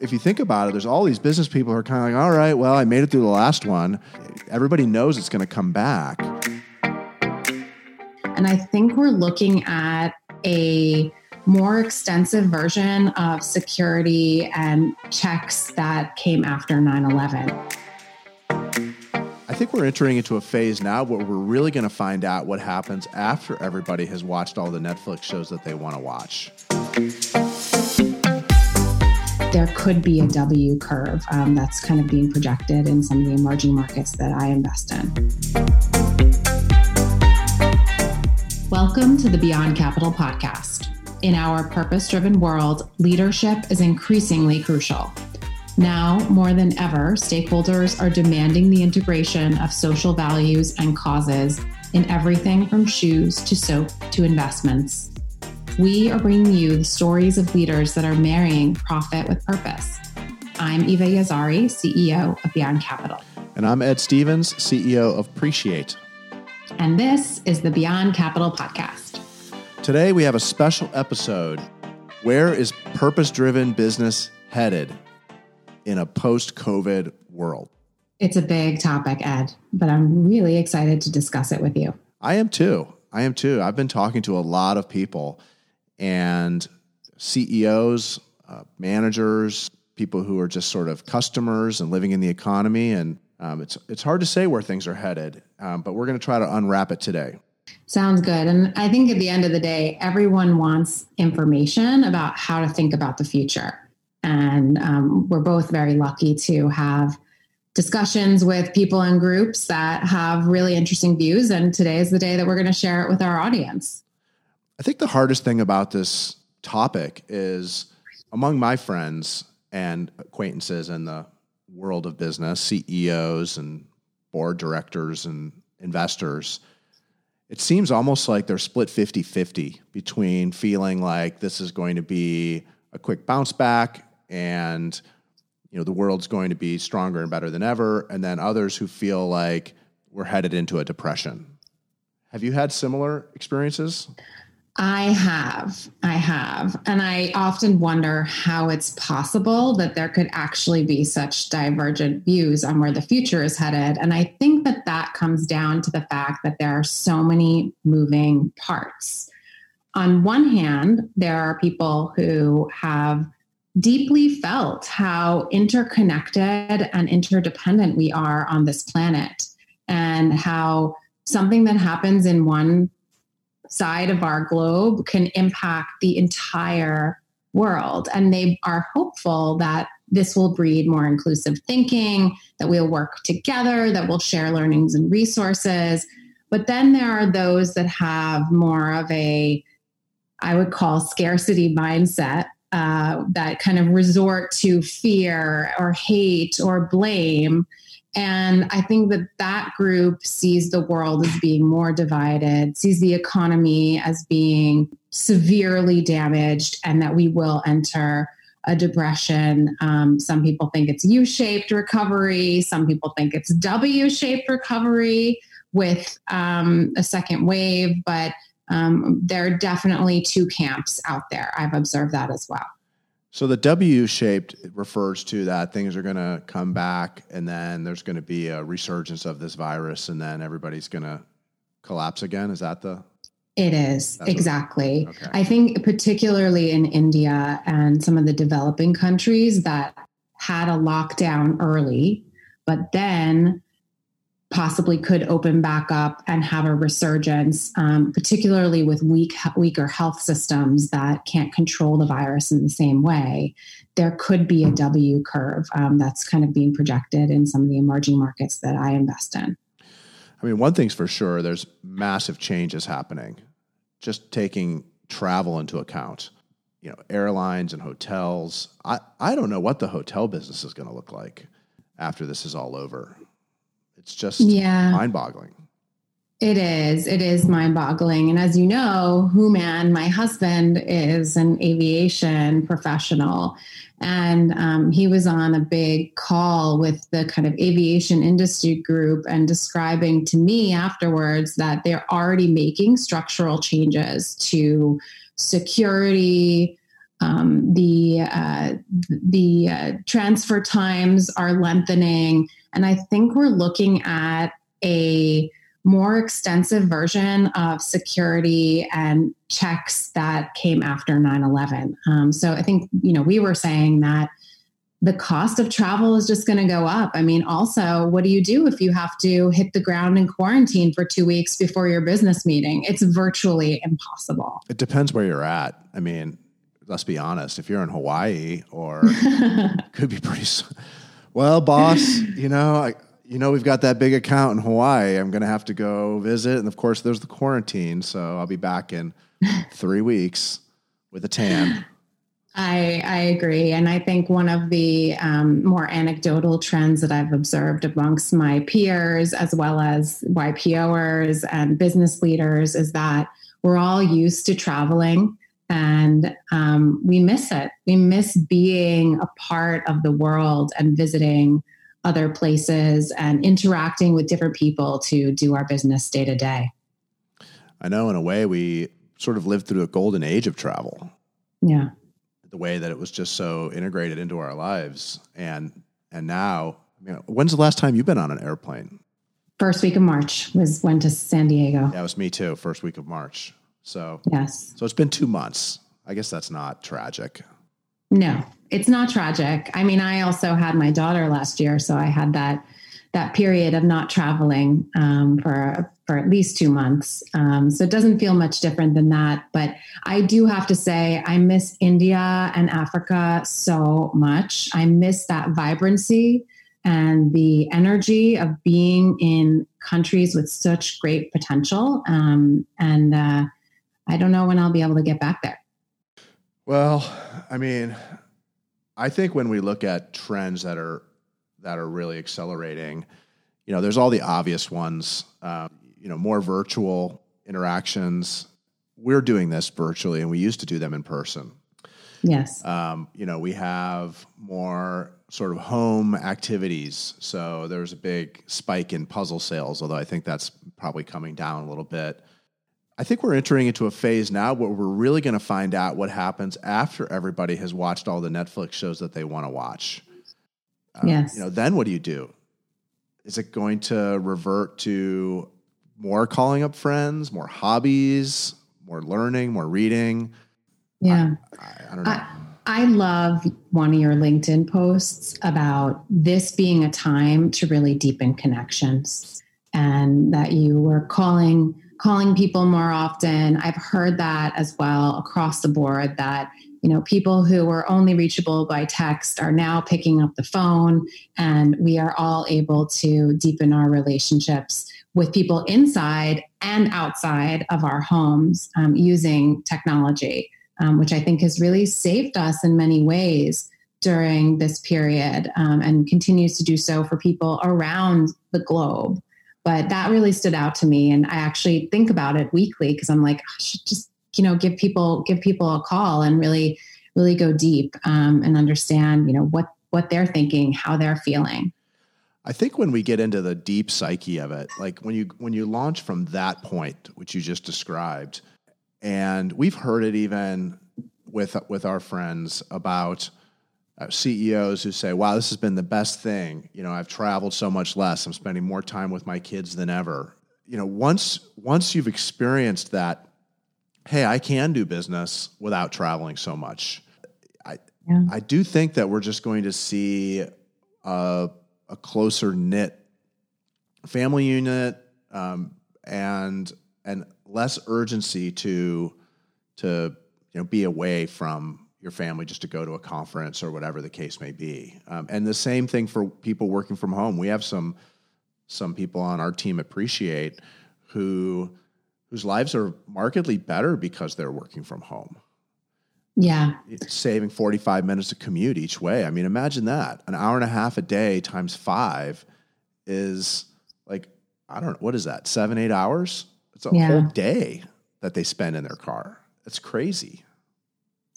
if you think about it, there's all these business people who are kind of like, all right, well, I made it through the last one. Everybody knows it's going to come back. And I think we're looking at a more extensive version of security and checks that came after 9 11. I think we're entering into a phase now where we're really going to find out what happens after everybody has watched all the Netflix shows that they want to watch. There could be a W curve um, that's kind of being projected in some of the emerging markets that I invest in. Welcome to the Beyond Capital podcast. In our purpose driven world, leadership is increasingly crucial. Now, more than ever, stakeholders are demanding the integration of social values and causes in everything from shoes to soap to investments. We are bringing you the stories of leaders that are marrying profit with purpose. I'm Eva Yazhari, CEO of Beyond Capital. And I'm Ed Stevens, CEO of Appreciate. And this is the Beyond Capital podcast. Today, we have a special episode Where is purpose driven business headed? in a post COVID world? It's a big topic, Ed, but I'm really excited to discuss it with you. I am too. I am too. I've been talking to a lot of people and CEOs, uh, managers, people who are just sort of customers and living in the economy. And um, it's, it's hard to say where things are headed, um, but we're going to try to unwrap it today. Sounds good. And I think at the end of the day, everyone wants information about how to think about the future. And um, we're both very lucky to have discussions with people and groups that have really interesting views. And today is the day that we're going to share it with our audience. I think the hardest thing about this topic is among my friends and acquaintances in the world of business, CEOs and board directors and investors, it seems almost like they're split 50 50 between feeling like this is going to be a quick bounce back and you know the world's going to be stronger and better than ever and then others who feel like we're headed into a depression. Have you had similar experiences I have. I have. And I often wonder how it's possible that there could actually be such divergent views on where the future is headed. And I think that that comes down to the fact that there are so many moving parts. On one hand, there are people who have deeply felt how interconnected and interdependent we are on this planet and how something that happens in one side of our globe can impact the entire world. And they are hopeful that this will breed more inclusive thinking, that we'll work together, that we'll share learnings and resources. But then there are those that have more of a, I would call scarcity mindset uh, that kind of resort to fear or hate or blame. And I think that that group sees the world as being more divided, sees the economy as being severely damaged, and that we will enter a depression. Um, some people think it's U shaped recovery, some people think it's W shaped recovery with um, a second wave. But um, there are definitely two camps out there. I've observed that as well. So the W shaped refers to that things are going to come back, and then there's going to be a resurgence of this virus, and then everybody's going to collapse again. Is that the? It is exactly. okay. I think particularly in India and some of the developing countries that had a lockdown early, but then possibly could open back up and have a resurgence, um, particularly with weak, weaker health systems that can't control the virus in the same way. There could be a W curve um, that's kind of being projected in some of the emerging markets that I invest in. I mean, one thing's for sure there's massive changes happening. Just taking travel into account, you know, airlines and hotels. I, I don't know what the hotel business is going to look like after this is all over. It's just yeah. mind boggling. It is. It is mind boggling. And as you know, Hooman, my husband, is an aviation professional. And um, he was on a big call with the kind of aviation industry group and describing to me afterwards that they're already making structural changes to security, Um, the uh, the uh, transfer times are lengthening, and I think we're looking at a more extensive version of security and checks that came after 9-11 um, so i think you know we were saying that the cost of travel is just going to go up. I mean, also, what do you do if you have to hit the ground in quarantine for two weeks before your business meeting? It's virtually impossible. It depends where you're at. I mean, let's be honest. If you're in Hawaii, or could be pretty. Well, boss, you know, I, you know, we've got that big account in Hawaii. I'm going to have to go visit, and of course, there's the quarantine. So I'll be back in three weeks with a tan. I, I agree. And I think one of the um, more anecdotal trends that I've observed amongst my peers, as well as YPOers and business leaders, is that we're all used to traveling and um, we miss it. We miss being a part of the world and visiting other places and interacting with different people to do our business day to day. I know, in a way, we sort of lived through a golden age of travel. Yeah the way that it was just so integrated into our lives. And and now, I mean, when's the last time you've been on an airplane? First week of March was went to San Diego. Yeah, was me too. First week of March. So yes. So it's been two months. I guess that's not tragic. No, it's not tragic. I mean, I also had my daughter last year, so I had that that period of not traveling um, for for at least two months. Um, so it doesn't feel much different than that. But I do have to say, I miss India and Africa so much. I miss that vibrancy and the energy of being in countries with such great potential. Um, and uh, I don't know when I'll be able to get back there. Well, I mean, I think when we look at trends that are that are really accelerating, you know, there's all the obvious ones. Um, you know more virtual interactions. We're doing this virtually, and we used to do them in person. Yes. Um, you know, we have more sort of home activities. So there's a big spike in puzzle sales, although I think that's probably coming down a little bit. I think we're entering into a phase now where we're really going to find out what happens after everybody has watched all the Netflix shows that they want to watch. Um, yes. You know, then what do you do? Is it going to revert to more calling up friends, more hobbies, more learning, more reading. Yeah. I, I, I don't know. I, I love one of your LinkedIn posts about this being a time to really deepen connections and that you were calling calling people more often. I've heard that as well across the board that you know people who were only reachable by text are now picking up the phone and we are all able to deepen our relationships with people inside and outside of our homes um, using technology, um, which I think has really saved us in many ways during this period um, and continues to do so for people around the globe. But that really stood out to me, and I actually think about it weekly because I'm like, I should just you know give people give people a call and really really go deep um, and understand you know what what they're thinking, how they're feeling. I think when we get into the deep psyche of it, like when you when you launch from that point, which you just described, and we've heard it even with with our friends about CEOs who say, "Wow, this has been the best thing. You know, I've traveled so much less. I'm spending more time with my kids than ever." You know, once once you've experienced that, hey, I can do business without traveling so much. I yeah. I do think that we're just going to see. Uh, a closer knit family unit um, and and less urgency to to you know be away from your family just to go to a conference or whatever the case may be. Um, and the same thing for people working from home. We have some some people on our team appreciate who whose lives are markedly better because they're working from home. Yeah. Saving 45 minutes of commute each way. I mean, imagine that. An hour and a half a day times five is like, I don't know, what is that? Seven, eight hours? It's a yeah. whole day that they spend in their car. It's crazy.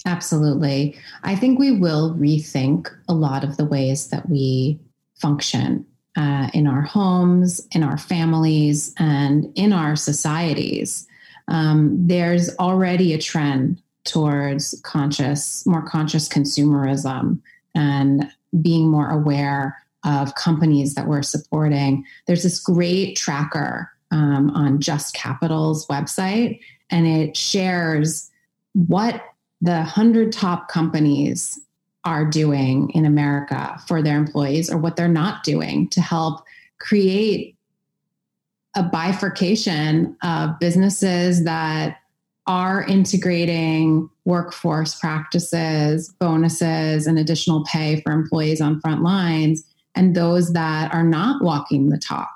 Absolutely. I think we will rethink a lot of the ways that we function uh, in our homes, in our families, and in our societies. Um, there's already a trend towards conscious, more conscious consumerism and being more aware of companies that we're supporting. There's this great tracker um, on Just Capital's website, and it shares what the 100 top companies are doing in America for their employees or what they're not doing to help create a bifurcation of businesses that are integrating workforce practices, bonuses, and additional pay for employees on front lines, and those that are not walking the talk,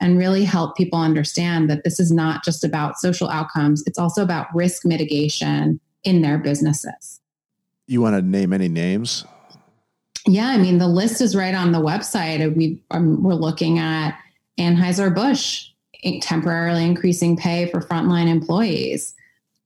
and really help people understand that this is not just about social outcomes, it's also about risk mitigation in their businesses. You want to name any names? Yeah, I mean, the list is right on the website. We, um, we're looking at Anheuser-Busch temporarily increasing pay for frontline employees.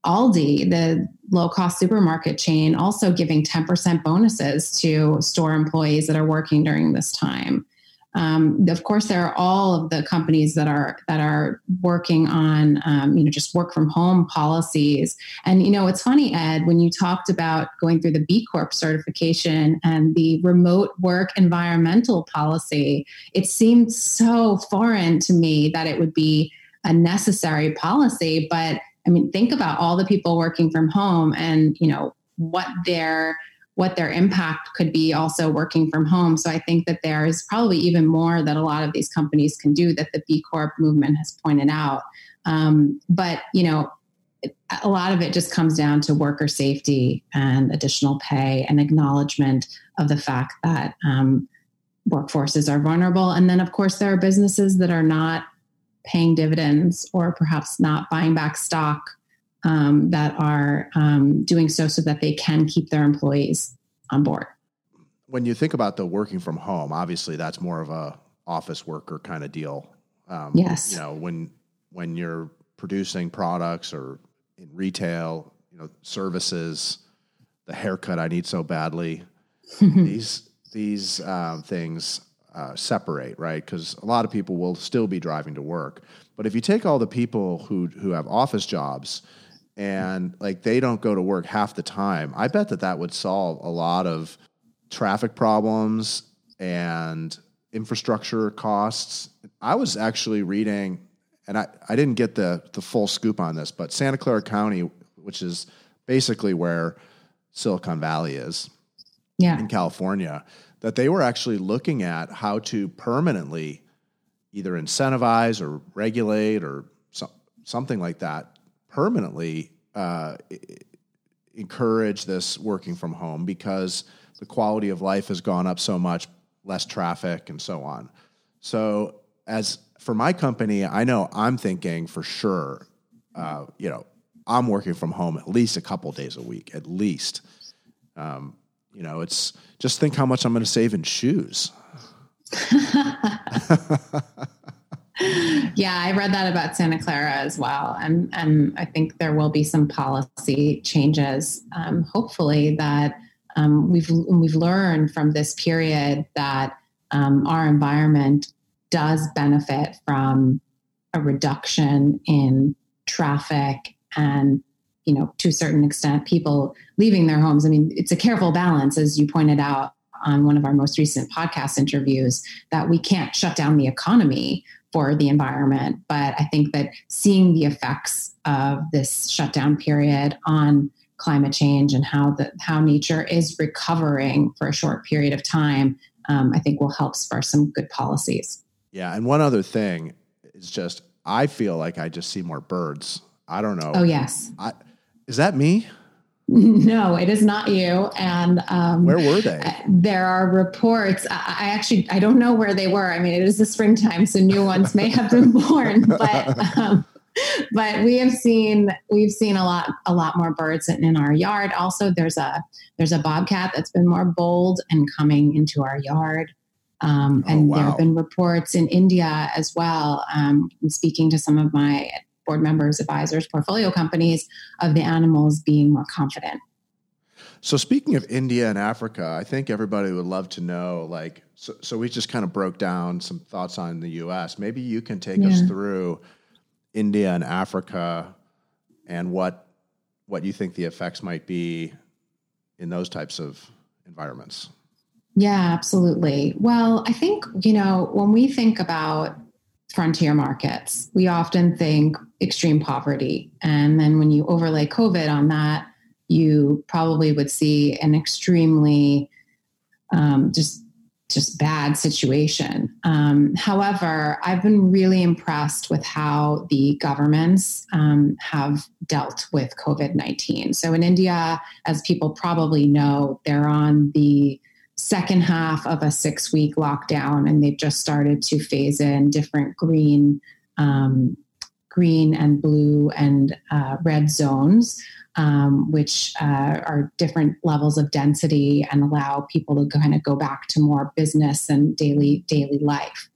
Aldi, the low cost supermarket chain, also giving 10% bonuses to store employees that are working during this time. Um, of course, there are all of the companies that are that are working on um, you know just work from home policies. And you know, it's funny, Ed, when you talked about going through the B Corp certification and the remote work environmental policy, it seemed so foreign to me that it would be a necessary policy. But I mean, think about all the people working from home and you know what their what their impact could be also working from home. So I think that there is probably even more that a lot of these companies can do that the B Corp movement has pointed out. Um, but you know, a lot of it just comes down to worker safety and additional pay and acknowledgement of the fact that um, workforces are vulnerable. And then, of course, there are businesses that are not paying dividends or perhaps not buying back stock um, that are um, doing so so that they can keep their employees on board. When you think about the working from home, obviously that's more of a office worker kind of deal. Um, yes, you know when when you're producing products or in retail, you know services, the haircut I need so badly. these these uh, things uh, separate, right? Because a lot of people will still be driving to work. But if you take all the people who who have office jobs and like they don't go to work half the time, I bet that that would solve a lot of traffic problems and infrastructure costs. I was actually reading, and I, I didn't get the, the full scoop on this, but Santa Clara County, which is basically where Silicon Valley is yeah. in California, that they were actually looking at how to permanently either incentivize or regulate or so, something like that permanently uh, encourage this working from home because the quality of life has gone up so much, less traffic, and so on. So, as for my company, I know I'm thinking for sure, uh, you know, I'm working from home at least a couple days a week, at least. Um, you know, it's just think how much I'm going to save in shoes. yeah, I read that about Santa Clara as well, and and I think there will be some policy changes. Um, hopefully, that um, we've we've learned from this period that um, our environment does benefit from a reduction in traffic and you know to a certain extent people leaving their homes i mean it's a careful balance as you pointed out on one of our most recent podcast interviews that we can't shut down the economy for the environment. But I think that seeing the effects of this shutdown period on climate change and how the how nature is recovering for a short period of time, um, I think will help spur some good policies. Yeah, and one other thing is just I feel like I just see more birds. I don't know. Oh yes. I, is that me? No, it is not you. And um, where were they? Uh, there are reports. I, I, actually I don't know where they were. I mean, it is the springtime, so new ones may have been born, but. Um, but we have seen we've seen a lot a lot more birds in, in, our yard. Also, there's a there's a bobcat that's been more bold and coming into our yard. Um, and oh, wow. there have been reports in India as well. Um, speaking to some of my board members, advisors, portfolio companies of the animals being more confident. So speaking of India and Africa, I think everybody would love to know like so, so we just kind of broke down some thoughts on the US. Maybe you can take yeah. us through India and Africa and what what you think the effects might be in those types of environments. Yeah, absolutely. Well, I think, you know, when we think about frontier markets, we often think extreme poverty. And then when you overlay COVID on that, you probably would see an extremely um, just just bad situation. Um, however, I've been really impressed with how the governments um, have dealt with COVID 19. So, in India, as people probably know, they're on the second half of a six week lockdown and they've just started to phase in different green. Um, green and blue and uh, red zones um, which uh, are different levels of density and allow people to kind of go back to more business and daily daily life.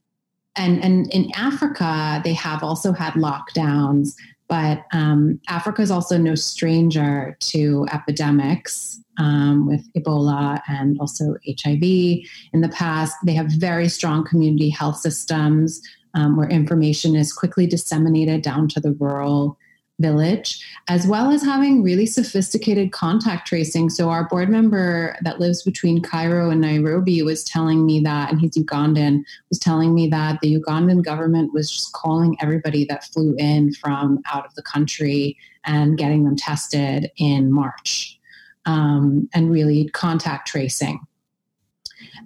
And, and in Africa, they have also had lockdowns, but um, Africa is also no stranger to epidemics um, with Ebola and also HIV. In the past, they have very strong community health systems um, where information is quickly disseminated down to the rural village, as well as having really sophisticated contact tracing. So, our board member that lives between Cairo and Nairobi was telling me that, and he's Ugandan, was telling me that the Ugandan government was just calling everybody that flew in from out of the country and getting them tested in March um, and really contact tracing.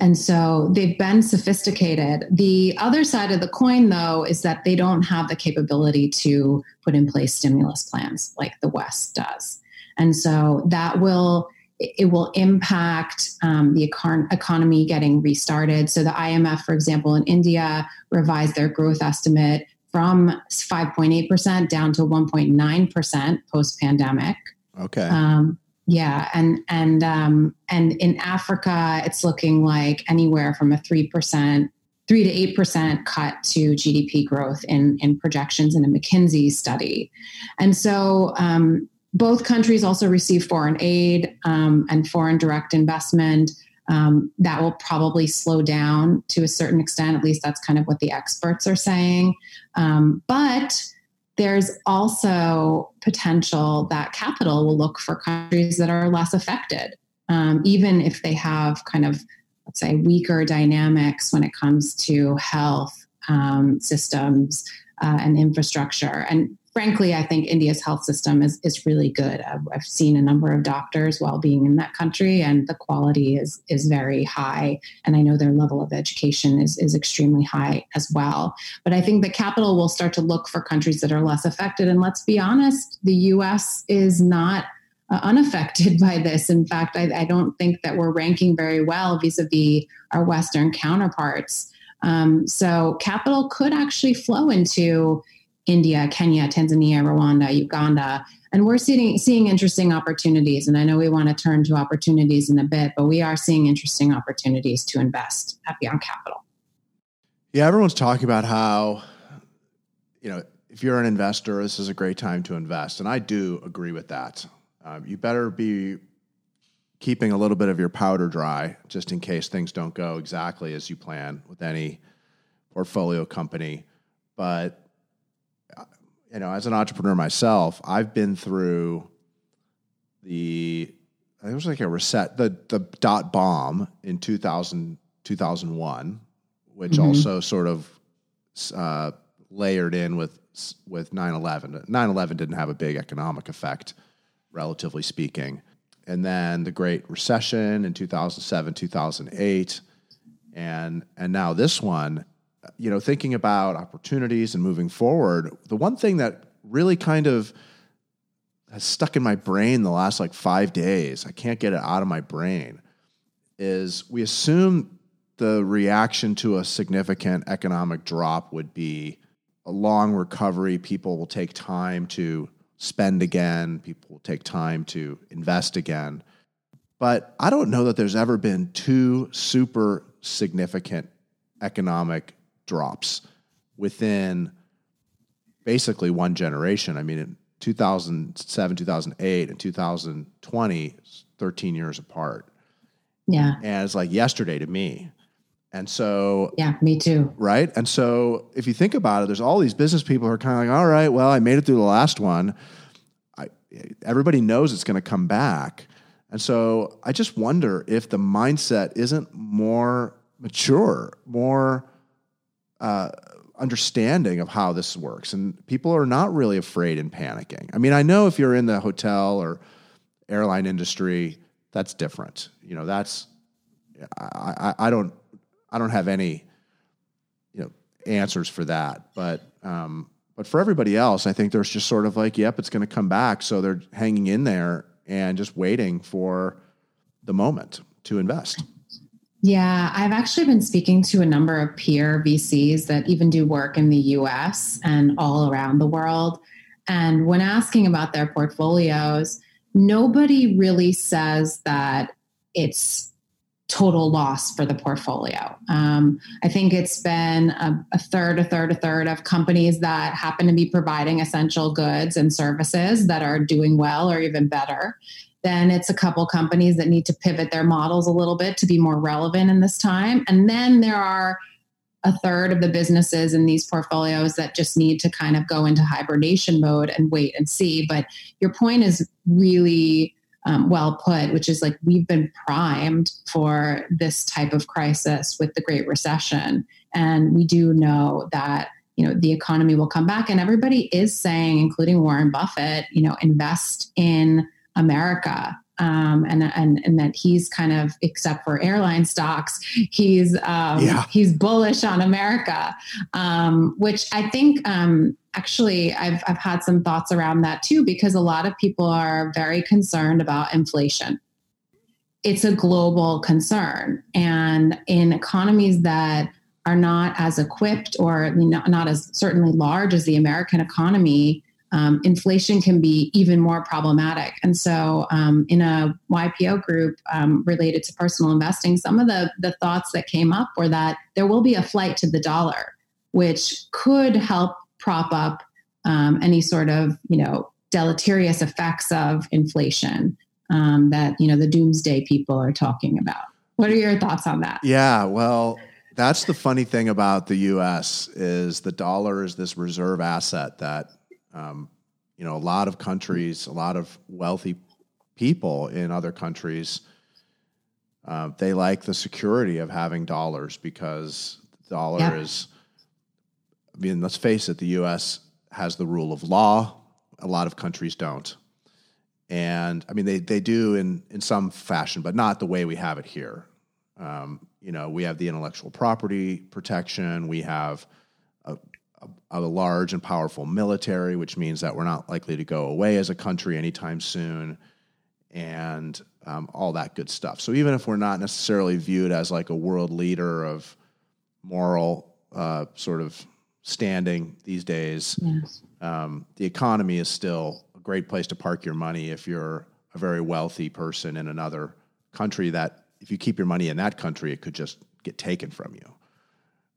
And so they've been sophisticated. The other side of the coin, though, is that they don't have the capability to put in place stimulus plans like the West does. And so that will it will impact um, the econ- economy getting restarted. So the IMF, for example, in India revised their growth estimate from 5.8% down to 1.9% post pandemic. Okay. Um, yeah, and and um, and in Africa, it's looking like anywhere from a three percent, three to eight percent cut to GDP growth in in projections in a McKinsey study, and so um, both countries also receive foreign aid um, and foreign direct investment. Um, that will probably slow down to a certain extent. At least that's kind of what the experts are saying. Um, but there's also potential that capital will look for countries that are less affected, um, even if they have kind of, let's say, weaker dynamics when it comes to health um, systems uh, and infrastructure. And frankly, I think India's health system is, is really good. I've, I've, seen a number of doctors while being in that country, and the quality is is very high. And I know their level of education is is extremely high as well. But I think the capital will start to look for countries that are less affected. And let's be honest, the U.S. is not. Uh, unaffected by this. In fact, I, I, don't think that we're ranking very well vis a vis our Western counterparts. Um, so, capital could actually flow into India, Kenya, Tanzania, Rwanda, Uganda. And we're seeing, seeing interesting opportunities. And I know we want to turn to opportunities in a bit, but we are seeing interesting opportunities to invest at Beyond Capital. Yeah, everyone's talking about how, you know, if you're an investor, this is a great time to invest. And I do agree with that. Um, you better be keeping a little bit of your powder dry just in case things don't go exactly as you plan with any portfolio company. But you know, as an entrepreneur myself, I've been through the it was like a reset the the dot bomb in 2000 2001 which mm-hmm. also sort of uh, layered in with with 9/11 9/11 didn't have a big economic effect relatively speaking and then the great recession in 2007 2008 and and now this one you know, thinking about opportunities and moving forward, the one thing that really kind of has stuck in my brain the last like five days, I can't get it out of my brain, is we assume the reaction to a significant economic drop would be a long recovery. People will take time to spend again, people will take time to invest again. But I don't know that there's ever been two super significant economic drops within basically one generation. I mean, in 2007, 2008, and 2020, 13 years apart. Yeah. And it's like yesterday to me. And so, yeah, me too. Right. And so, if you think about it, there's all these business people who are kind of like, all right, well, I made it through the last one. I, everybody knows it's going to come back. And so I just wonder if the mindset isn't more mature, more uh, understanding of how this works. And people are not really afraid and panicking. I mean, I know if you're in the hotel or airline industry, that's different. You know, that's I, I, I don't I don't have any you know answers for that, but um, but for everybody else, I think there's just sort of like, yep, it's going to come back. So they're hanging in there and just waiting for the moment to invest. Yeah, I've actually been speaking to a number of peer VCs that even do work in the US and all around the world. And when asking about their portfolios, nobody really says that it's total loss for the portfolio. Um, I think it's been a, a, third, a third, a third of companies that happen to be providing essential goods and services that are doing well or even better. Then it's a couple companies that need to pivot their models a little bit to be more relevant in this time. And then there are a third of the businesses in these portfolios that just need to kind of go into hibernation mode and wait and see. But your point is really um, well put, which is like we've been primed for this type of crisis with the Great Recession. And we do know that you know the economy will come back and everybody is saying including warren buffett you know invest in america um, and and and that he's kind of except for airline stocks, he's um, yeah. he's bullish on America, um, which I think um, actually I've I've had some thoughts around that too because a lot of people are very concerned about inflation. It's a global concern, and in economies that are not as equipped or not, not as certainly large as the American economy, um, inflation can be even more problematic. And so, um, in a YPO group um, related to personal investing, some of the, the thoughts that came up were that there will be a flight to the dollar, which could help prop up um, any sort of you know deleterious effects of inflation um, that you know the doomsday people are talking about. What are your thoughts on that? Yeah, well, that's the funny thing about the U.S. is the dollar is this reserve asset that um, you know, a lot of countries, a lot of wealthy people in other countries, uh, they like the security of having dollars because the dollar yeah. is. I mean, let's face it, the U.S. has the rule of law. A lot of countries don't. And I mean, they, they do in, in some fashion, but not the way we have it here. Um, you know, we have the intellectual property protection. We have a, a, large and powerful military, which means that we're not likely to go away as a country anytime soon, and um, all that good stuff. So even if we're not necessarily viewed as like a world leader of moral uh, sort of standing these days, yes. um, the economy is still a great place to park your money if you're a very wealthy person in another country. That if you keep your money in that country, it could just get taken from you.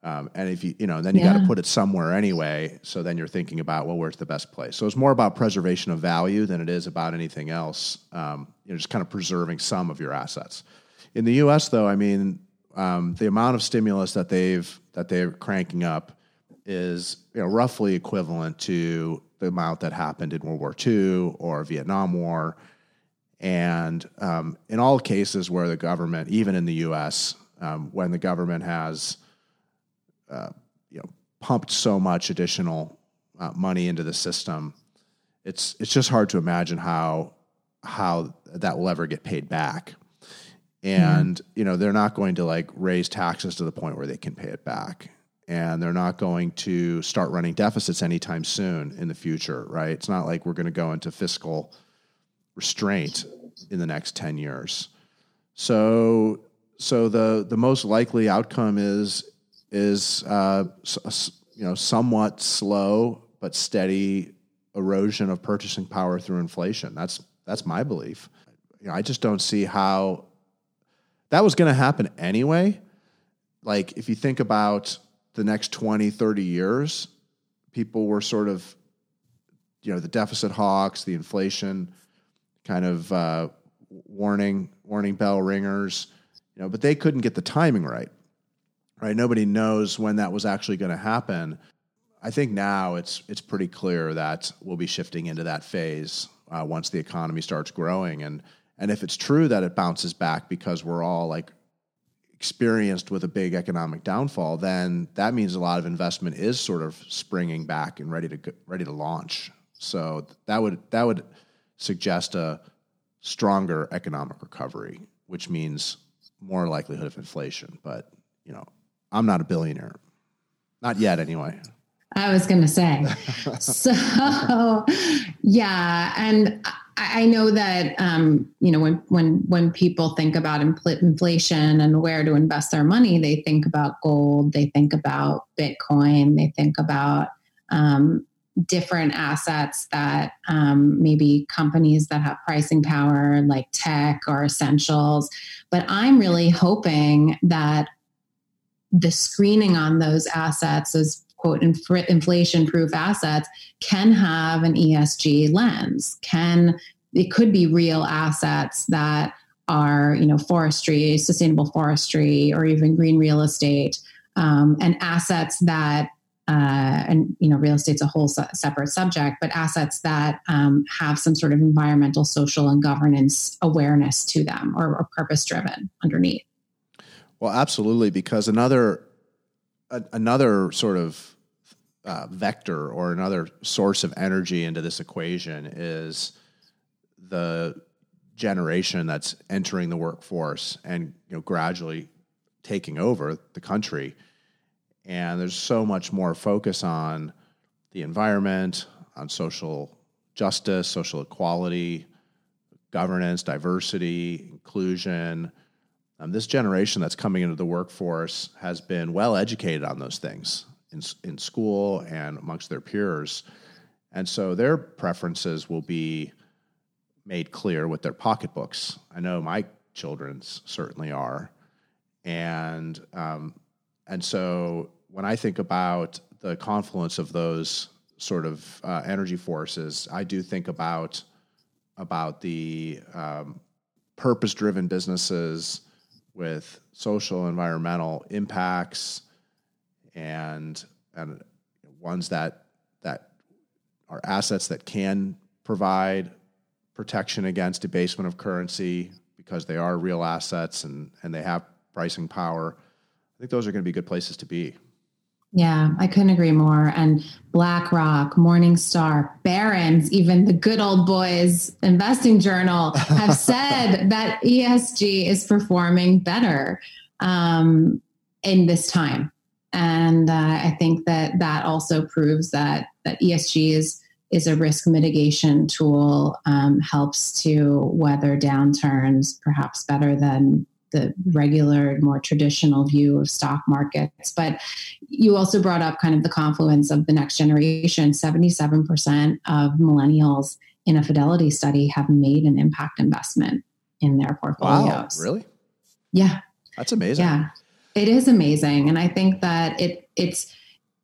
Um, and if you, you know, then you yeah. got to put it somewhere anyway. So then you're thinking about, well, where's the best place? So it's more about preservation of value than it is about anything else. Um, you know, just kind of preserving some of your assets. In the U.S., though, I mean, um, the amount of stimulus that they've that they're cranking up is you know, roughly equivalent to the amount that happened in World War II or Vietnam War. And um, in all cases where the government, even in the U.S., um, when the government has uh, you know pumped so much additional uh, money into the system, it's it's just hard to imagine how how that will ever get paid back. And mm-hmm. you know they're not going to like raise taxes to the point where they can pay it back, and they're not going to start running deficits anytime soon in the future, right? It's not like we're going to go into fiscal restraint in the next ten years. So so the the most likely outcome is is uh, you know somewhat slow but steady erosion of purchasing power through inflation. That's that's my belief. You know, I just don't see how that was going to happen anyway. Like if you think about the next 20, 30 years, people were sort of you know the deficit hawks, the inflation kind of uh, warning warning bell ringers, you know, but they couldn't get the timing right right? Nobody knows when that was actually going to happen. I think now it's it's pretty clear that we'll be shifting into that phase uh, once the economy starts growing. And and if it's true that it bounces back because we're all like experienced with a big economic downfall, then that means a lot of investment is sort of springing back and ready to ready to launch. So that would that would suggest a stronger economic recovery, which means more likelihood of inflation. But you know, I'm not a billionaire, not yet, anyway. I was going to say. so, yeah, and I know that um, you know when when when people think about infl- inflation and where to invest their money, they think about gold, they think about Bitcoin, they think about um, different assets that um, maybe companies that have pricing power, like tech or essentials. But I'm really hoping that the screening on those assets is quote inflation proof assets can have an ESG lens can it could be real assets that are you know forestry sustainable forestry or even green real estate um, and assets that uh, and you know real estate's a whole se- separate subject but assets that um, have some sort of environmental social and governance awareness to them or, or purpose driven underneath well absolutely because another a, another sort of uh, vector or another source of energy into this equation is the generation that's entering the workforce and you know gradually taking over the country. And there's so much more focus on the environment on social justice social equality governance diversity inclusion um, this generation that's coming into the workforce has been well educated on those things in, in school and amongst their peers. And so their preferences will be made clear with their pocketbooks. I know my children's certainly are. And, um, and so when I think about the confluence of those sort of uh, energy forces, I do think about, about the um, purpose driven businesses with social environmental impacts and and ones that that are assets that can provide protection against debasement of currency because they are real assets and and they have pricing power. I think those are going to be good places to be. Yeah, I couldn't agree more. And BlackRock, Morningstar, Barron's, even the good old boys investing journal have said that ESG is performing better um, in this time. And uh, I think that that also proves that, that ESG is, is a risk mitigation tool, um, helps to weather downturns perhaps better than the regular, more traditional view of stock markets. But you also brought up kind of the confluence of the next generation. 77% of millennials in a Fidelity study have made an impact investment in their portfolios. Wow, really? Yeah. That's amazing. Yeah. It is amazing. And I think that it it's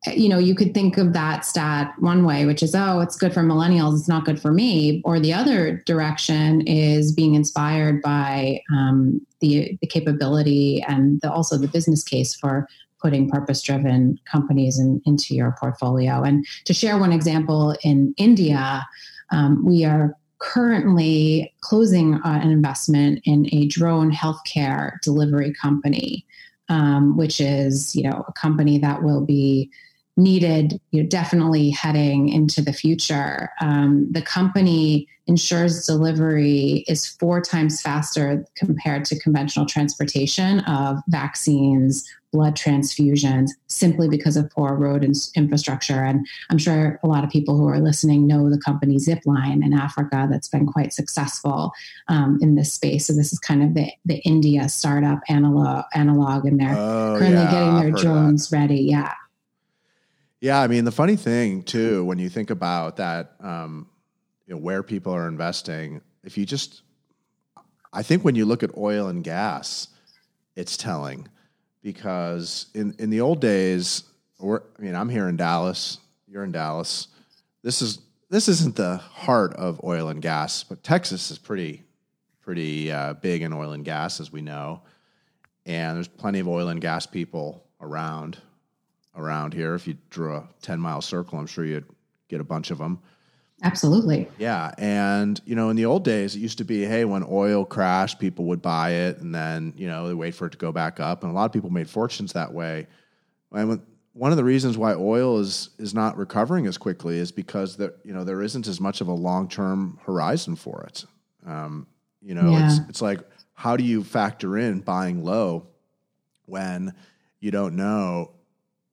you know, you could think of that stat one way, which is, oh, it's good for millennials, it's not good for me. Or the other direction is being inspired by um, the, the capability and the, also the business case for putting purpose driven companies in, into your portfolio. And to share one example in India, um, we are currently closing uh, an investment in a drone healthcare delivery company, um, which is, you know, a company that will be needed, you know, definitely heading into the future. Um, the company ensures delivery is four times faster compared to conventional transportation of vaccines, blood transfusions, simply because of poor road in- infrastructure. And I'm sure a lot of people who are listening know the company Zipline in Africa that's been quite successful um, in this space. So this is kind of the, the India startup analog, analog and they're oh, currently yeah, getting their drones ready. Yeah. Yeah, I mean the funny thing too, when you think about that, um, you know, where people are investing, if you just, I think when you look at oil and gas, it's telling because in in the old days, or I mean, I'm here in Dallas, you're in Dallas. This is this isn't the heart of oil and gas, but Texas is pretty pretty uh, big in oil and gas, as we know, and there's plenty of oil and gas people around around here. If you drew a 10 mile circle, I'm sure you'd get a bunch of them. Absolutely. Yeah. And, you know, in the old days, it used to be, hey, when oil crashed, people would buy it and then, you know, they wait for it to go back up. And a lot of people made fortunes that way. And one of the reasons why oil is is not recovering as quickly is because there, you know, there isn't as much of a long term horizon for it. Um, you know, yeah. it's it's like how do you factor in buying low when you don't know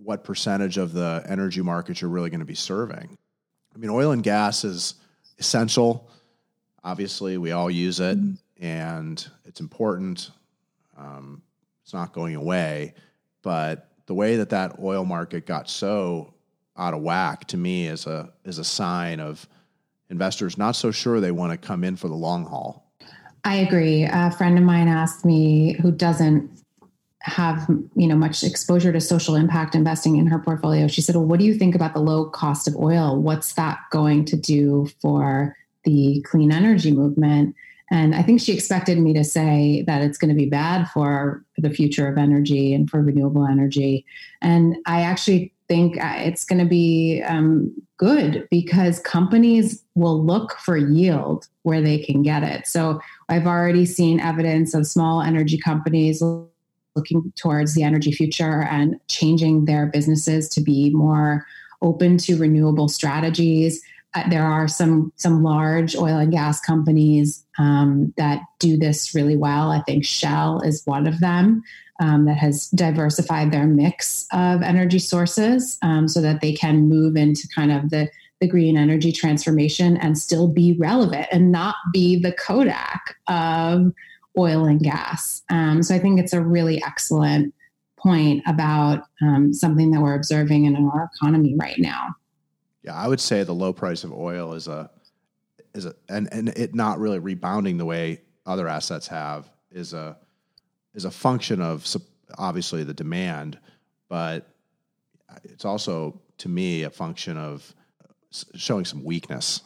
what percentage of the energy market you're really going to be serving? I mean, oil and gas is essential. Obviously, we all use it, mm-hmm. and it's important. Um, it's not going away, but the way that that oil market got so out of whack to me is a is a sign of investors not so sure they want to come in for the long haul. I agree. A friend of mine asked me who doesn't have you know much exposure to social impact investing in her portfolio she said well what do you think about the low cost of oil? What's that going to do for the clean energy movement? And i think she expected me to say that it's going to be bad for the future of energy and for renewable energy. And i actually think uh, it's going to be um, good because companies will look for yield where they can get it. So i've already seen evidence of small energy companies looking towards the energy future and changing their businesses to be more open to renewable strategies. Uh, there are some some large oil and gas companies um, that do this really well. I think Shell is one of them um, that has diversified their mix of energy sources um, so that they can move into kind of the the green energy transformation and still be relevant and not be the Kodak of oil and gas. Um, so I think it's a really excellent point about um, something that we're observing in our economy right now. Yeah, I would say the low price of oil is a is a and, and it not really rebounding the way other assets have is a is a function of obviously the demand, but it's also to me a function of showing some weakness.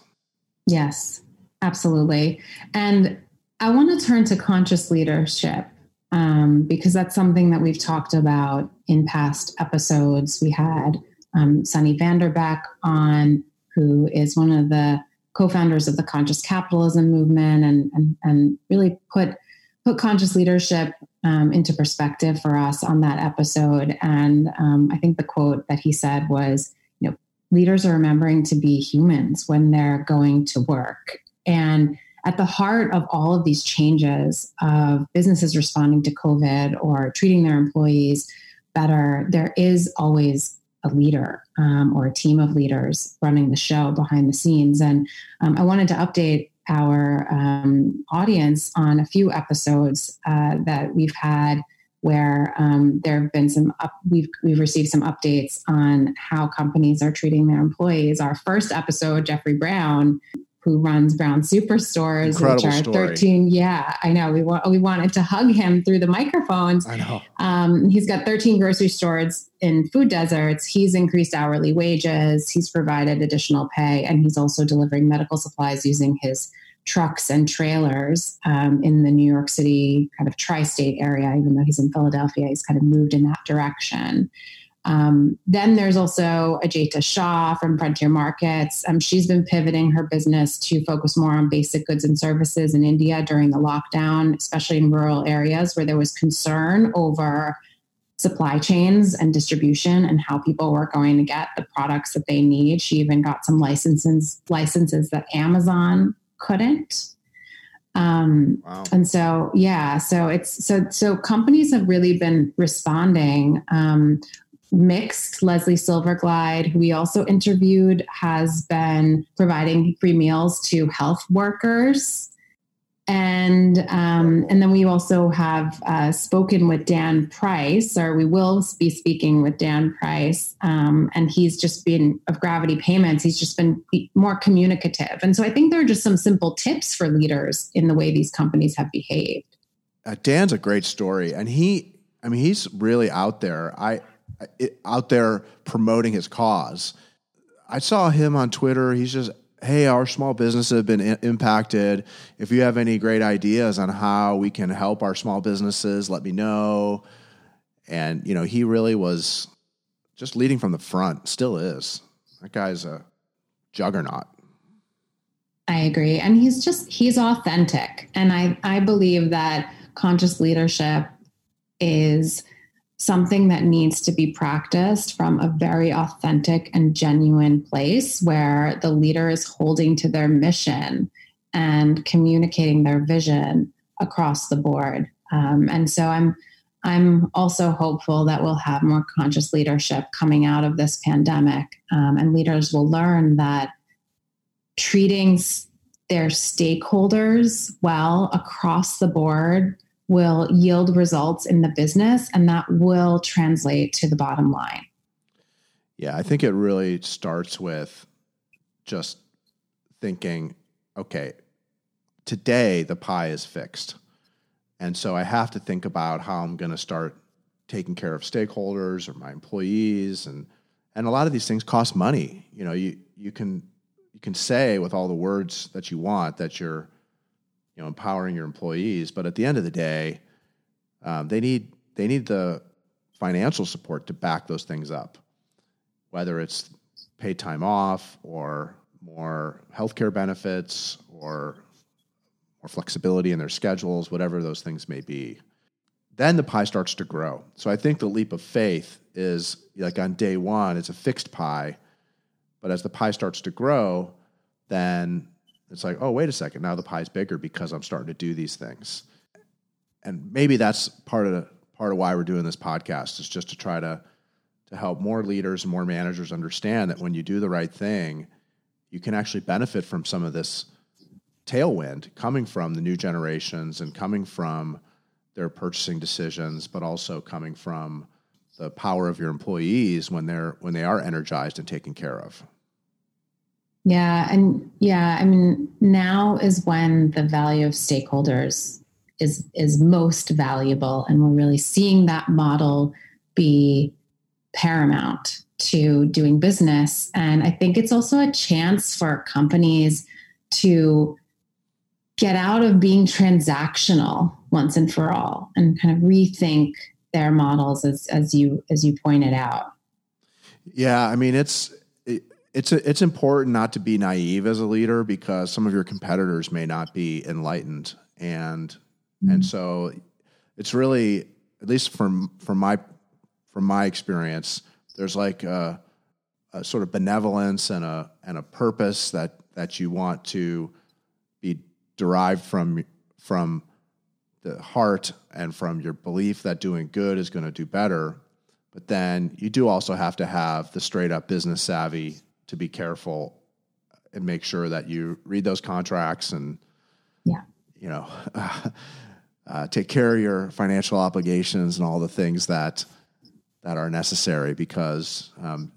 Yes, absolutely. And I want to turn to conscious leadership um, because that's something that we've talked about in past episodes. We had um, Sunny Vanderbeck on, who is one of the co-founders of the conscious capitalism movement, and and, and really put put conscious leadership um, into perspective for us on that episode. And um, I think the quote that he said was, you know, leaders are remembering to be humans when they're going to work and at the heart of all of these changes of businesses responding to COVID or treating their employees better, there is always a leader um, or a team of leaders running the show behind the scenes. And um, I wanted to update our um, audience on a few episodes uh, that we've had where um, there have been some up, we've we've received some updates on how companies are treating their employees. Our first episode, Jeffrey Brown, who runs Brown Superstores, Incredible which are story. 13. Yeah, I know. We wa- we wanted to hug him through the microphones. I know. Um, he's got 13 grocery stores in food deserts. He's increased hourly wages. He's provided additional pay, and he's also delivering medical supplies using his trucks and trailers um, in the New York City kind of tri-state area. Even though he's in Philadelphia, he's kind of moved in that direction. Um, then there's also Ajaita Shah from Frontier Markets. Um, she's been pivoting her business to focus more on basic goods and services in India during the lockdown, especially in rural areas where there was concern over supply chains and distribution and how people were going to get the products that they need. She even got some licenses licenses that Amazon couldn't. Um, wow. And so, yeah, so it's so so companies have really been responding. Um, MIXT, Leslie Silverglide, who we also interviewed, has been providing free meals to health workers. And um, and then we also have uh, spoken with Dan Price, or we will be speaking with Dan Price, um, and he's just been of Gravity Payments. He's just been more communicative, and so I think there are just some simple tips for leaders in the way these companies have behaved. Uh, Dan's a great story, and he, I mean, he's really out there. I out there promoting his cause. I saw him on Twitter. He's just, hey, our small businesses have been impacted. If you have any great ideas on how we can help our small businesses, let me know. And, you know, he really was just leading from the front, still is. That guy's a juggernaut. I agree. And he's just, he's authentic. And I, I believe that conscious leadership is something that needs to be practiced from a very authentic and genuine place where the leader is holding to their mission and communicating their vision across the board. Um, and so I'm, I'm also hopeful that we'll have more conscious leadership coming out of this pandemic, um, and leaders will learn that treating their stakeholders well across the board will yield results in the business and that will translate to the bottom line. Yeah, I think it really starts with just thinking, okay, today the pie is fixed. And so I have to think about how I'm going to start taking care of stakeholders or my employees and and a lot of these things cost money. You know, you you can you can say with all the words that you want that you're you know empowering your employees, but at the end of the day, um, they need they need the financial support to back those things up, whether it's paid time off or more healthcare benefits or more flexibility in their schedules, whatever those things may be. Then the pie starts to grow. So I think the leap of faith is like on day one, it's a fixed pie. But as the pie starts to grow, then it's like, oh, wait a second, now the pie's bigger because I'm starting to do these things. And maybe that's part of the, part of why we're doing this podcast is just to try to to help more leaders and more managers understand that when you do the right thing, you can actually benefit from some of this tailwind coming from the new generations and coming from their purchasing decisions, but also coming from the power of your employees when they're when they are energized and taken care of. Yeah, and yeah, I mean, now is when the value of stakeholders is is most valuable, and we're really seeing that model be paramount to doing business. And I think it's also a chance for companies to get out of being transactional once and for all and kind of rethink their models as as you as you pointed out yeah i mean it's it, it's a, it's important not to be naive as a leader because some of your competitors may not be enlightened and mm-hmm. and so it's really at least from from my from my experience there's like a, a sort of benevolence and a and a purpose that that you want to be derived from from the heart and from your belief that doing good is going to do better. But then you do also have to have the straight up business savvy to be careful and make sure that you read those contracts and yeah. you know uh, uh, take care of your financial obligations and all the things that that are necessary because um,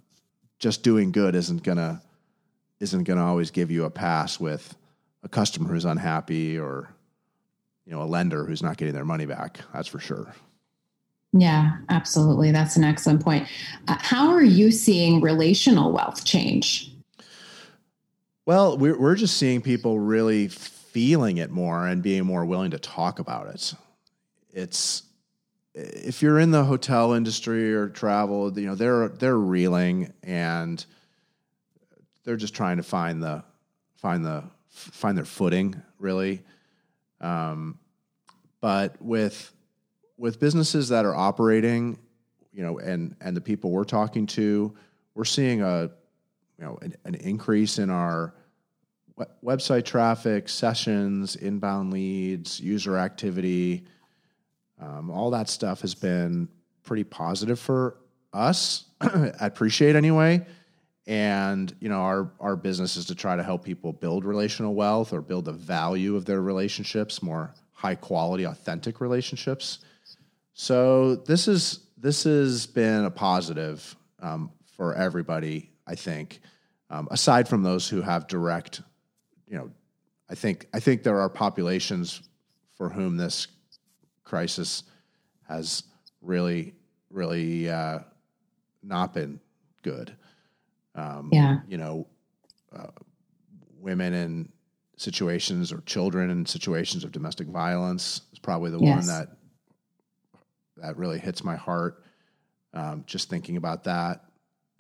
just doing good isn't gonna isn't gonna always give you a pass with a customer who's unhappy or you know a lender who's not getting their money back that's for sure yeah absolutely. That's an excellent point. Uh, how are you seeing relational wealth change? Well we're, we're just seeing people really feeling it more and being more willing to talk about it. It's if you're in the hotel industry or travel you know they're they're reeling and they're just trying to find the find the find their footing really. Um, but with with businesses that are operating, you know, and and the people we're talking to, we're seeing a you know an, an increase in our website traffic, sessions, inbound leads, user activity. Um, all that stuff has been pretty positive for us. I appreciate anyway and you know our our business is to try to help people build relational wealth or build the value of their relationships more high quality authentic relationships so this is this has been a positive um, for everybody i think um, aside from those who have direct you know i think i think there are populations for whom this crisis has really really uh, not been good um, yeah. You know, uh, women in situations or children in situations of domestic violence is probably the yes. one that that really hits my heart. Um, just thinking about that,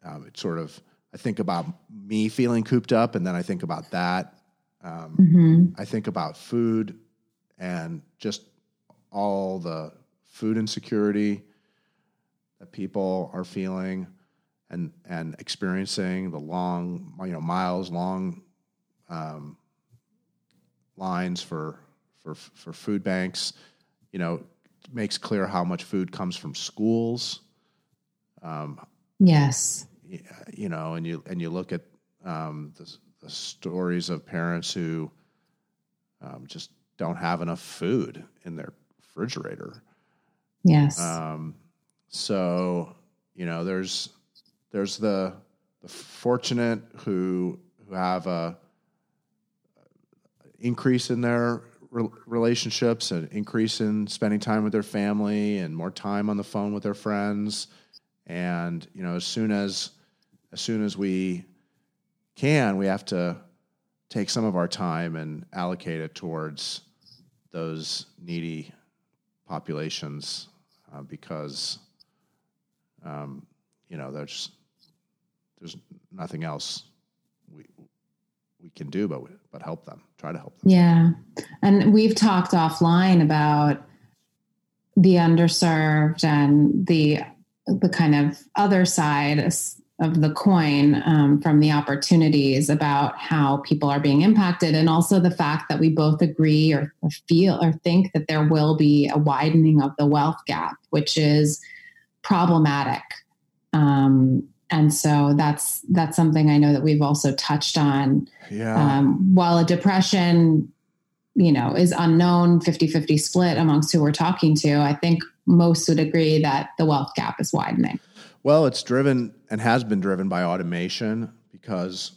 um, it sort of I think about me feeling cooped up, and then I think about that Um, mm-hmm. I think about food and just all the food insecurity that people are feeling and and experiencing the long you know miles long um, lines for for for food banks you know makes clear how much food comes from schools. Um, yes. You know and you and you look at um, the, the, stories of parents who um, just don't have enough food in their refrigerator. Yes. Um, so you know there's there's the the fortunate who who have a increase in their re- relationships, an increase in spending time with their family, and more time on the phone with their friends. And you know, as soon as as soon as we can, we have to take some of our time and allocate it towards those needy populations uh, because um, you know there's there's nothing else we can do but but help them try to help them. Yeah. And we've talked offline about the underserved and the the kind of other side of the coin um, from the opportunities about how people are being impacted and also the fact that we both agree or, or feel or think that there will be a widening of the wealth gap which is problematic. Um, and so that's that's something I know that we've also touched on. Yeah. Um, while a depression, you know, is unknown, 50-50 split amongst who we're talking to, I think most would agree that the wealth gap is widening. Well, it's driven and has been driven by automation because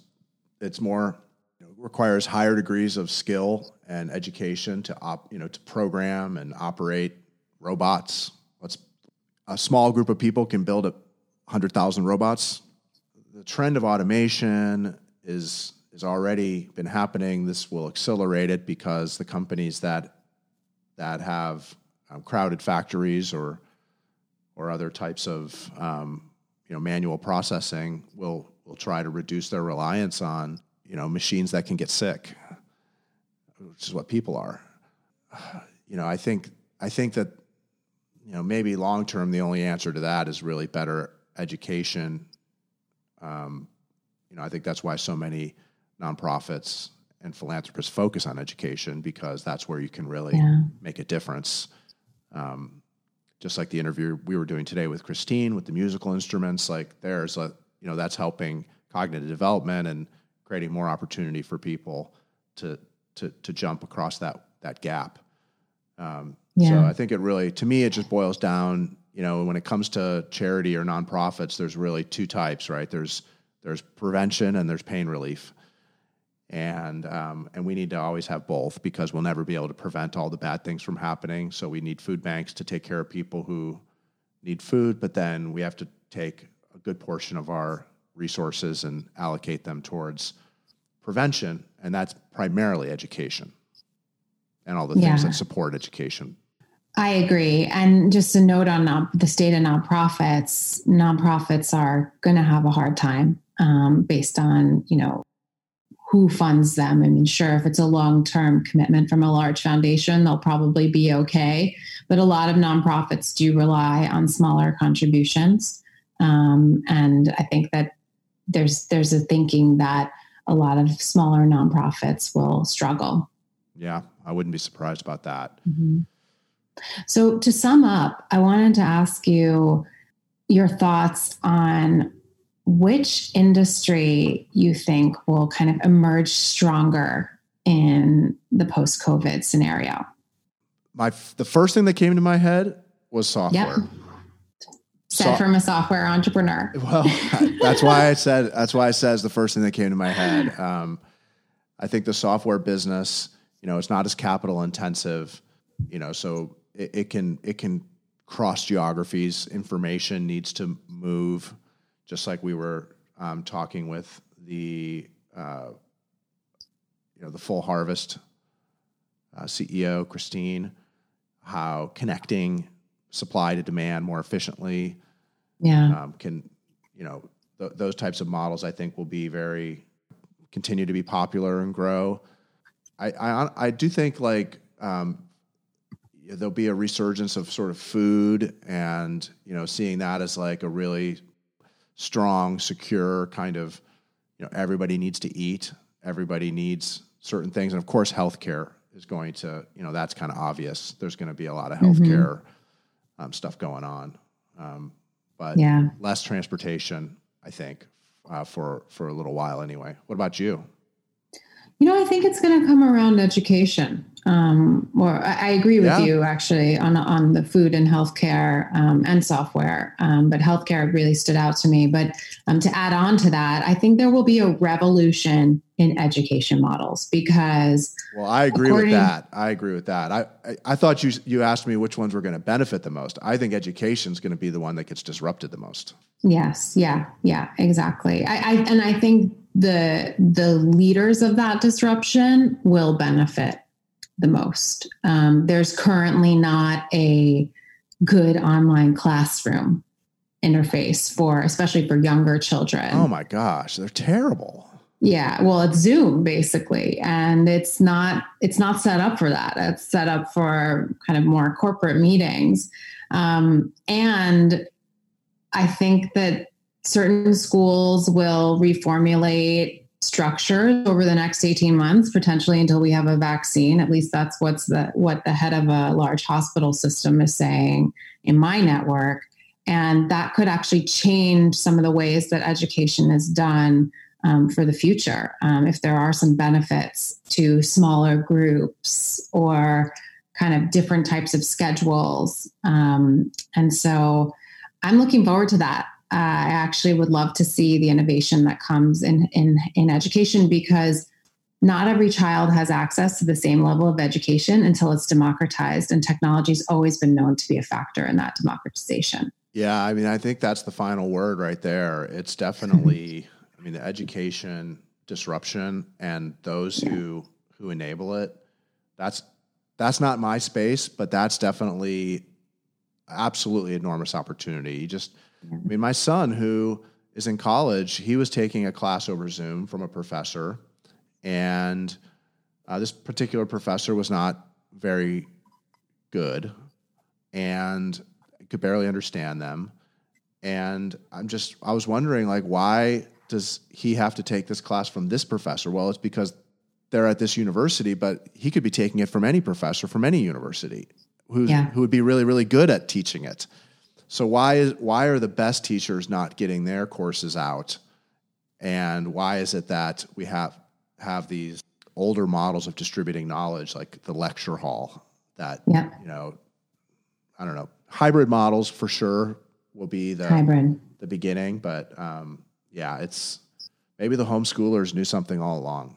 it's more you know, requires higher degrees of skill and education to op, you know, to program and operate robots. What's a small group of people can build a 100,000 robots. The trend of automation is is already been happening. This will accelerate it because the companies that that have um, crowded factories or or other types of um, you know manual processing will will try to reduce their reliance on you know machines that can get sick, which is what people are. You know, I think I think that you know maybe long term the only answer to that is really better education. Um, you know, I think that's why so many nonprofits and philanthropists focus on education because that's where you can really yeah. make a difference. Um, just like the interview we were doing today with Christine with the musical instruments, like there's a you know that's helping cognitive development and creating more opportunity for people to to to jump across that that gap. Um, yeah. So I think it really, to me, it just boils down you know, when it comes to charity or nonprofits, there's really two types, right? There's there's prevention and there's pain relief, and um, and we need to always have both because we'll never be able to prevent all the bad things from happening. So we need food banks to take care of people who need food, but then we have to take a good portion of our resources and allocate them towards prevention, and that's primarily education and all the yeah. things that support education I agree. And just a note on non- the state of nonprofits, nonprofits are going to have a hard time um, based on, you know, who funds them. I mean, sure, if it's a long term commitment from a large foundation, they'll probably be okay. But a lot of nonprofits do rely on smaller contributions. Um, and I think that there's there's a thinking that a lot of smaller nonprofits will struggle. Yeah, I wouldn't be surprised about that. Mm-hmm. So, to sum up, I wanted to ask you your thoughts on which industry you think will kind of emerge stronger in the post COVID scenario. My the first thing that came to my head was software. Yep. Said so, from a software entrepreneur. Well, that's why I said that's why I says the first thing that came to my head. Um, I think the software business, you know, it's not as capital intensive, you know, so it, it can it can cross geographies. Information needs to move, just like we were um, talking with the uh, you know the full harvest uh, CEO Christine, how connecting supply to demand more efficiently, yeah, um, can you know th- those types of models I think will be very continue to be popular and grow. I, I, I do think like um, there'll be a resurgence of sort of food and you know seeing that as like a really strong, secure kind of you know everybody needs to eat, everybody needs certain things, and of course healthcare is going to you know that's kind of obvious. There's going to be a lot of healthcare mm-hmm. um, stuff going on, um, but yeah. less transportation, I think, uh, for for a little while anyway. What about you? You know, I think it's going to come around education. Um, or I, I agree with yeah. you actually on on the food and healthcare um, and software, um, but healthcare really stood out to me. But um, to add on to that, I think there will be a revolution in education models because. Well, I agree with that. I agree with that. I, I, I thought you you asked me which ones were going to benefit the most. I think education is going to be the one that gets disrupted the most. Yes. Yeah. Yeah. Exactly. I, I and I think the the leaders of that disruption will benefit the most. Um, there's currently not a good online classroom interface for, especially for younger children. Oh my gosh, they're terrible. Yeah, well, it's Zoom basically, and it's not it's not set up for that. It's set up for kind of more corporate meetings, um, and I think that certain schools will reformulate structures over the next 18 months potentially until we have a vaccine. At least that's what's the what the head of a large hospital system is saying in my network. And that could actually change some of the ways that education is done um, for the future. Um, if there are some benefits to smaller groups or kind of different types of schedules. Um, and so i'm looking forward to that uh, I actually would love to see the innovation that comes in, in, in education because not every child has access to the same level of education until it's democratized, and technology's always been known to be a factor in that democratization. Yeah, I mean, I think that's the final word right there. It's definitely, I mean, the education disruption and those yeah. who who enable it. That's that's not my space, but that's definitely absolutely enormous opportunity. You just I mean, my son, who is in college, he was taking a class over Zoom from a professor, and uh, this particular professor was not very good and could barely understand them. And I'm just, I was wondering, like, why does he have to take this class from this professor? Well, it's because they're at this university, but he could be taking it from any professor from any university who's, yeah. who would be really, really good at teaching it. So why is why are the best teachers not getting their courses out? And why is it that we have have these older models of distributing knowledge like the lecture hall that yeah. you know I don't know hybrid models for sure will be the hybrid the beginning, but um, yeah, it's maybe the homeschoolers knew something all along.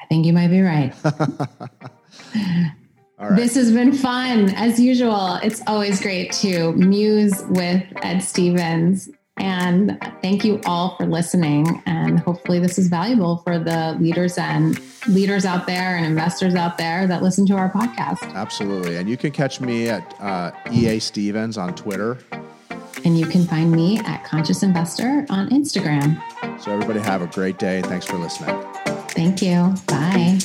I think you might be right. This has been fun as usual. It's always great to muse with Ed Stevens. And thank you all for listening. And hopefully, this is valuable for the leaders and leaders out there and investors out there that listen to our podcast. Absolutely. And you can catch me at uh, EA Stevens on Twitter. And you can find me at Conscious Investor on Instagram. So, everybody, have a great day. Thanks for listening. Thank you. Bye.